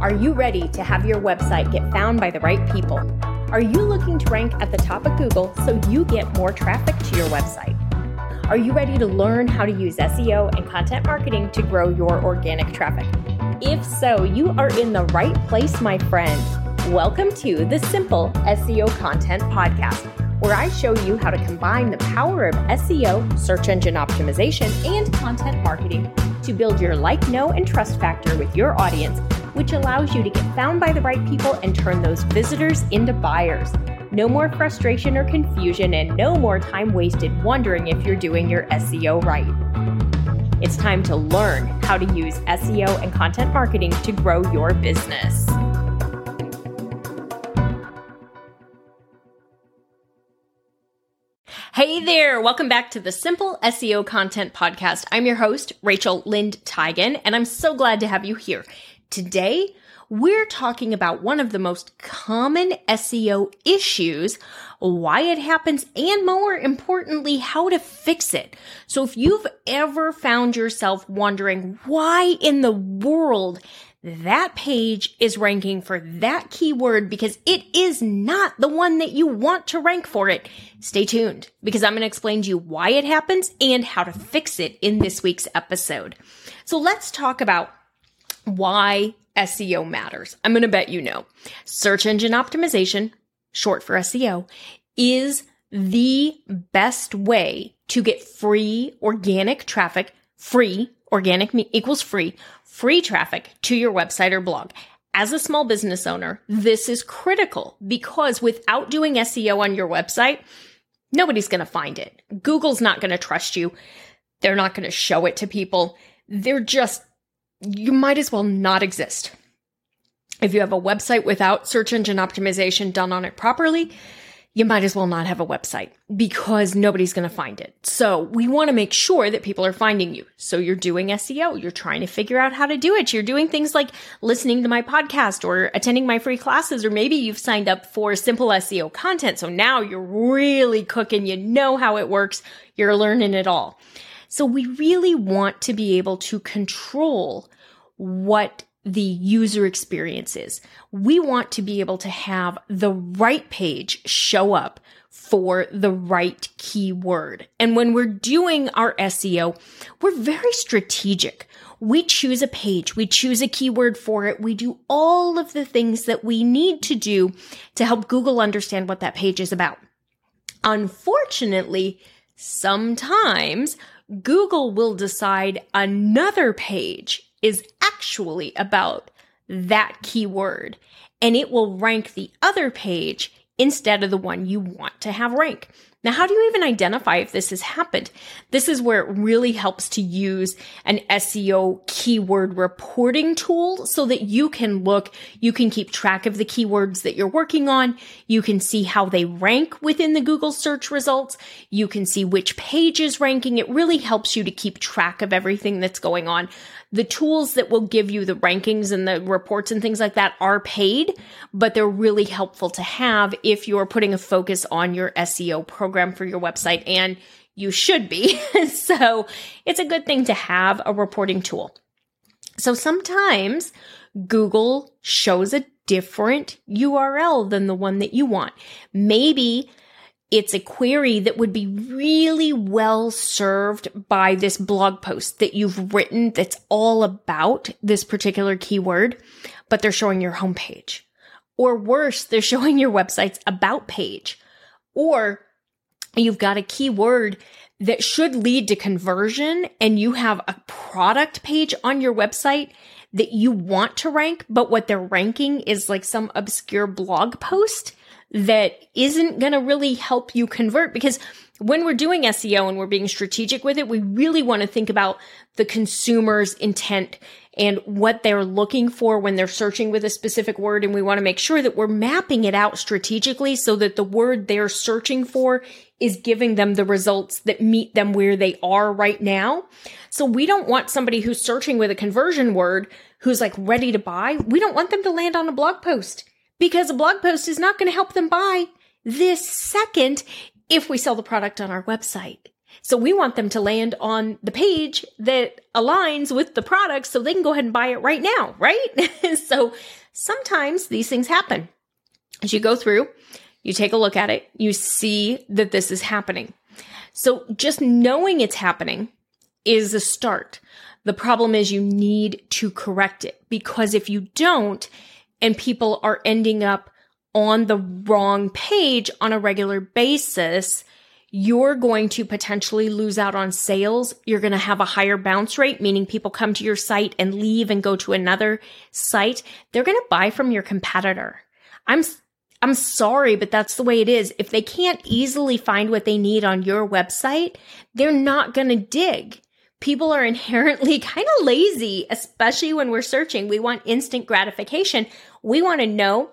Are you ready to have your website get found by the right people? Are you looking to rank at the top of Google so you get more traffic to your website? Are you ready to learn how to use SEO and content marketing to grow your organic traffic? If so, you are in the right place, my friend. Welcome to the Simple SEO Content Podcast, where I show you how to combine the power of SEO, search engine optimization, and content marketing to build your like, know, and trust factor with your audience which allows you to get found by the right people and turn those visitors into buyers. No more frustration or confusion, and no more time wasted wondering if you're doing your SEO right. It's time to learn how to use SEO and content marketing to grow your business. Hey there, welcome back to the Simple SEO Content Podcast. I'm your host, Rachel Lindteigen, and I'm so glad to have you here. Today, we're talking about one of the most common SEO issues, why it happens, and more importantly, how to fix it. So if you've ever found yourself wondering why in the world that page is ranking for that keyword because it is not the one that you want to rank for it. Stay tuned because I'm going to explain to you why it happens and how to fix it in this week's episode. So let's talk about why SEO matters. I'm going to bet you know. Search engine optimization, short for SEO, is the best way to get free organic traffic, free organic equals free, free traffic to your website or blog. As a small business owner, this is critical because without doing SEO on your website, nobody's going to find it. Google's not going to trust you. They're not going to show it to people. They're just you might as well not exist. If you have a website without search engine optimization done on it properly, you might as well not have a website because nobody's going to find it. So we want to make sure that people are finding you. So you're doing SEO. You're trying to figure out how to do it. You're doing things like listening to my podcast or attending my free classes, or maybe you've signed up for simple SEO content. So now you're really cooking. You know how it works. You're learning it all. So we really want to be able to control what the user experience is. We want to be able to have the right page show up for the right keyword. And when we're doing our SEO, we're very strategic. We choose a page, we choose a keyword for it, we do all of the things that we need to do to help Google understand what that page is about. Unfortunately, sometimes Google will decide another page is actually about that keyword and it will rank the other page instead of the one you want to have rank. Now, how do you even identify if this has happened? This is where it really helps to use an SEO keyword reporting tool so that you can look, you can keep track of the keywords that you're working on. You can see how they rank within the Google search results. You can see which page is ranking. It really helps you to keep track of everything that's going on the tools that will give you the rankings and the reports and things like that are paid, but they're really helpful to have if you're putting a focus on your SEO program for your website and you should be. so it's a good thing to have a reporting tool. So sometimes Google shows a different URL than the one that you want. Maybe it's a query that would be really well served by this blog post that you've written that's all about this particular keyword, but they're showing your homepage. Or worse, they're showing your website's about page. Or you've got a keyword that should lead to conversion and you have a product page on your website that you want to rank, but what they're ranking is like some obscure blog post that isn't going to really help you convert because when we're doing SEO and we're being strategic with it, we really want to think about the consumer's intent and what they're looking for when they're searching with a specific word. And we want to make sure that we're mapping it out strategically so that the word they're searching for is giving them the results that meet them where they are right now. So we don't want somebody who's searching with a conversion word who's like ready to buy. We don't want them to land on a blog post because a blog post is not going to help them buy this second if we sell the product on our website. So we want them to land on the page that aligns with the product so they can go ahead and buy it right now, right? so sometimes these things happen. As you go through, you take a look at it, you see that this is happening. So just knowing it's happening is a start. The problem is you need to correct it because if you don't and people are ending up on the wrong page on a regular basis, you're going to potentially lose out on sales. You're going to have a higher bounce rate, meaning people come to your site and leave and go to another site. They're going to buy from your competitor. I'm I'm sorry, but that's the way it is. If they can't easily find what they need on your website, they're not going to dig. People are inherently kind of lazy, especially when we're searching. We want instant gratification. We want to know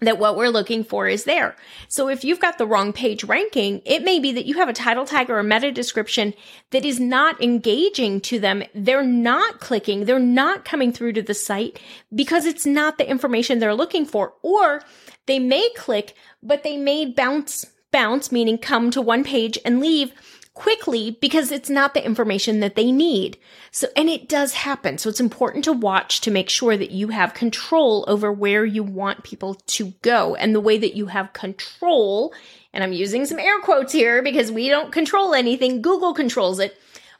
that what we're looking for is there. So if you've got the wrong page ranking, it may be that you have a title tag or a meta description that is not engaging to them. They're not clicking. They're not coming through to the site because it's not the information they're looking for. Or they may click, but they may bounce, bounce, meaning come to one page and leave quickly because it's not the information that they need. So, and it does happen. So it's important to watch to make sure that you have control over where you want people to go and the way that you have control. And I'm using some air quotes here because we don't control anything. Google controls it.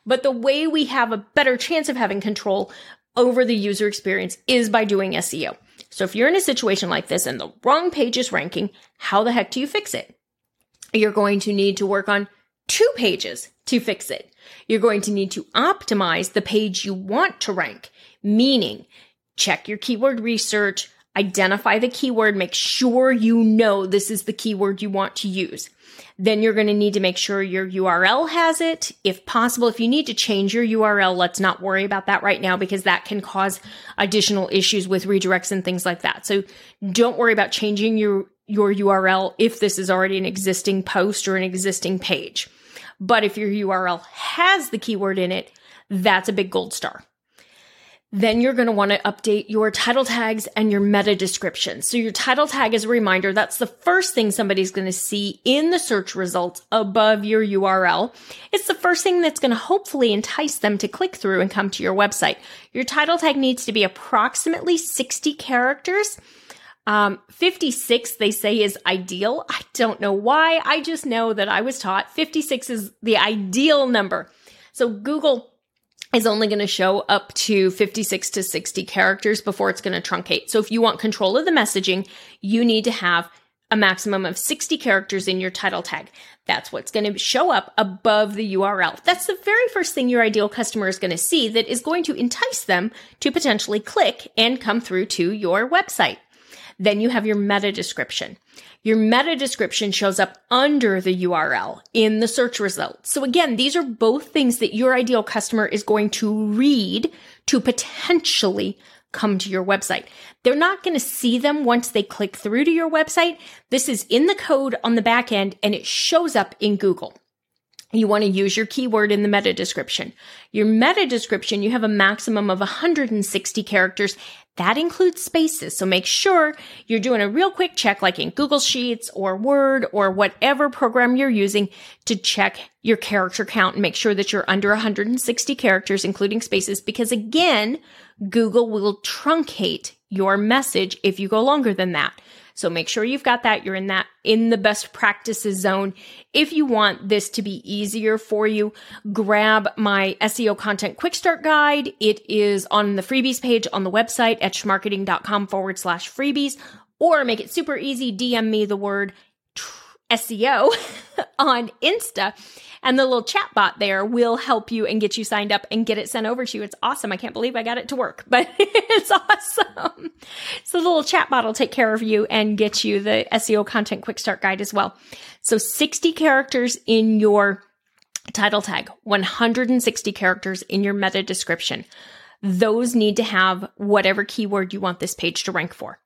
But the way we have a better chance of having control over the user experience is by doing SEO. So if you're in a situation like this and the wrong page is ranking, how the heck do you fix it? You're going to need to work on two pages to fix it. You're going to need to optimize the page you want to rank, meaning check your keyword research, identify the keyword, make sure you know this is the keyword you want to use. Then you're going to need to make sure your URL has it. If possible, if you need to change your URL, let's not worry about that right now because that can cause additional issues with redirects and things like that. So don't worry about changing your, your URL if this is already an existing post or an existing page. But if your URL has the keyword in it, that's a big gold star. Then you're going to want to update your title tags and your meta description. So your title tag is a reminder. That's the first thing somebody's going to see in the search results above your URL. It's the first thing that's going to hopefully entice them to click through and come to your website. Your title tag needs to be approximately 60 characters. Um, 56, they say, is ideal. I don't know why. I just know that I was taught 56 is the ideal number. So Google is only going to show up to 56 to 60 characters before it's going to truncate. So if you want control of the messaging, you need to have a maximum of 60 characters in your title tag. That's what's going to show up above the URL. That's the very first thing your ideal customer is going to see that is going to entice them to potentially click and come through to your website. Then you have your meta description. Your meta description shows up under the URL in the search results. So again, these are both things that your ideal customer is going to read to potentially come to your website. They're not going to see them once they click through to your website. This is in the code on the back end and it shows up in Google. You want to use your keyword in the meta description. Your meta description, you have a maximum of 160 characters. That includes spaces. So make sure you're doing a real quick check, like in Google Sheets or Word or whatever program you're using to check your character count and make sure that you're under 160 characters, including spaces, because again, Google will truncate your message if you go longer than that. So make sure you've got that. You're in that, in the best practices zone. If you want this to be easier for you, grab my SEO content quick start guide. It is on the freebies page on the website at etchedmarketing.com forward slash freebies or make it super easy. DM me the word SEO on Insta and the little chat bot there will help you and get you signed up and get it sent over to you. It's awesome. I can't believe I got it to work, but it's awesome. So the little chat bot will take care of you and get you the SEO content quick start guide as well. So 60 characters in your title tag, 160 characters in your meta description. Those need to have whatever keyword you want this page to rank for.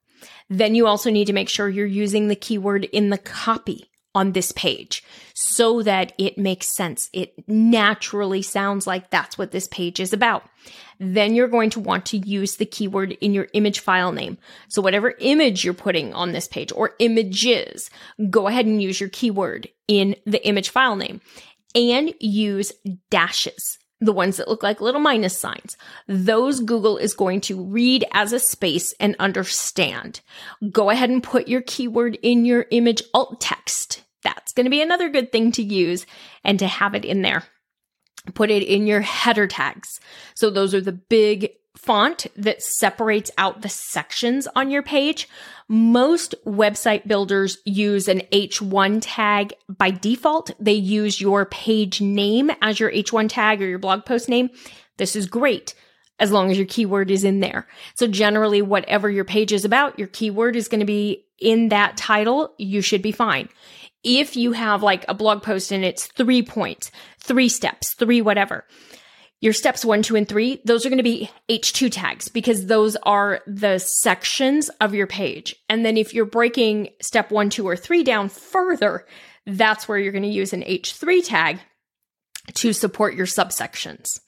Then you also need to make sure you're using the keyword in the copy on this page so that it makes sense. It naturally sounds like that's what this page is about. Then you're going to want to use the keyword in your image file name. So whatever image you're putting on this page or images, go ahead and use your keyword in the image file name. and use dashes the ones that look like little minus signs. Those Google is going to read as a space and understand. Go ahead and put your keyword in your image alt text. That's going to be another good thing to use and to have it in there. Put it in your header tags. So those are the big font that separates out the sections on your page. Most website builders use an H1 tag by default. They use your page name as your H1 tag or your blog post name. This is great as long as your keyword is in there. So generally, whatever your page is about, your keyword is going to be in that title. You should be fine. If you have like a blog post and it's three points, three steps, three whatever, your steps one, two, and three, those are going to be H2 tags because those are the sections of your page. And then if you're breaking step one, two, or three down further, that's where you're going to use an H3 tag to support your subsections.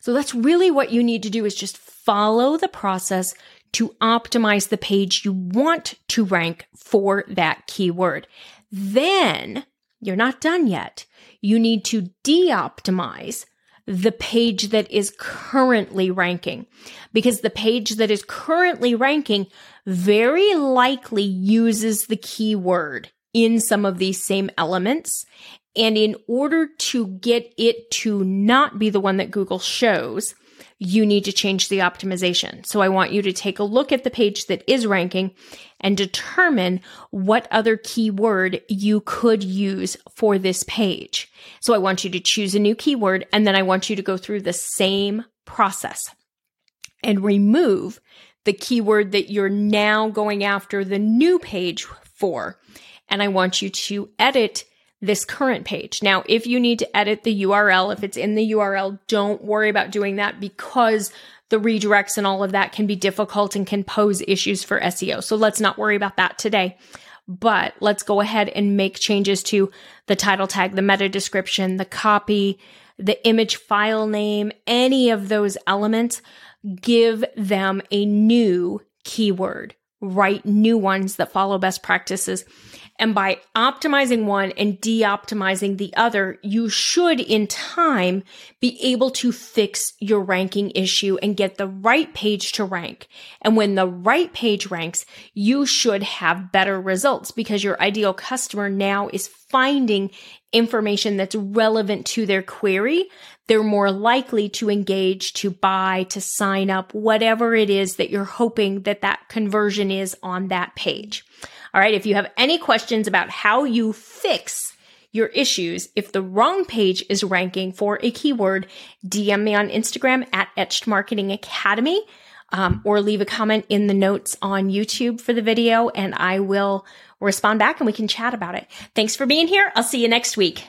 So that's really what you need to do is just follow the process to optimize the page you want to rank for that keyword. Then you're not done yet. You need to de-optimize the page that is currently ranking because the page that is currently ranking very likely uses the keyword in some of these same elements. And in order to get it to not be the one that Google shows, you need to change the optimization. So I want you to take a look at the page that is ranking and determine what other keyword you could use for this page. So I want you to choose a new keyword and then I want you to go through the same process and remove the keyword that you're now going after the new page for. And I want you to edit this current page. Now, if you need to edit the URL, if it's in the URL, don't worry about doing that because the redirects and all of that can be difficult and can pose issues for SEO. So let's not worry about that today. But let's go ahead and make changes to the title tag, the meta description, the copy, the image file name, any of those elements. Give them a new keyword. Write new ones that follow best practices and by optimizing one and de-optimizing the other, you should in time be able to fix your ranking issue and get the right page to rank. And when the right page ranks, you should have better results because your ideal customer now is finding information that's relevant to their query. They're more likely to engage, to buy, to sign up, whatever it is that you're hoping that that conversion is on that page. All right. If you have any questions about how you fix your issues, if the wrong page is ranking for a keyword, DM me on Instagram at Etched Marketing Academy. Um, or leave a comment in the notes on YouTube for the video and I will respond back and we can chat about it. Thanks for being here. I'll see you next week.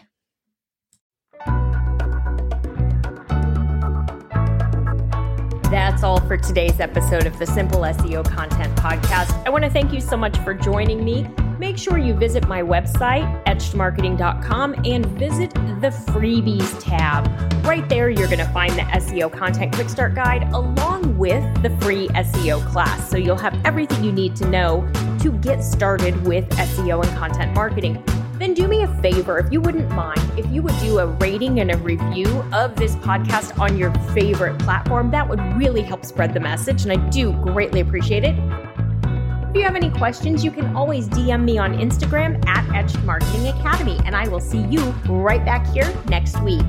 That's all for today's episode of the Simple SEO Content Podcast. I want to thank you so much for joining me. Make sure you visit my website, etchedmarketing.com, and visit the freebies tab. Right there, you're going to find the SEO Content Quick Start Guide along with the free SEO class. So you'll have everything you need to know to get started with SEO and content marketing then do me a favor, if you wouldn't mind, if you would do a rating and a review of this podcast on your favorite platform, that would really help spread the message, and I do greatly appreciate it. If you have any questions, you can always DM me on Instagram at Etched Marketing Academy, and I will see you right back here next week.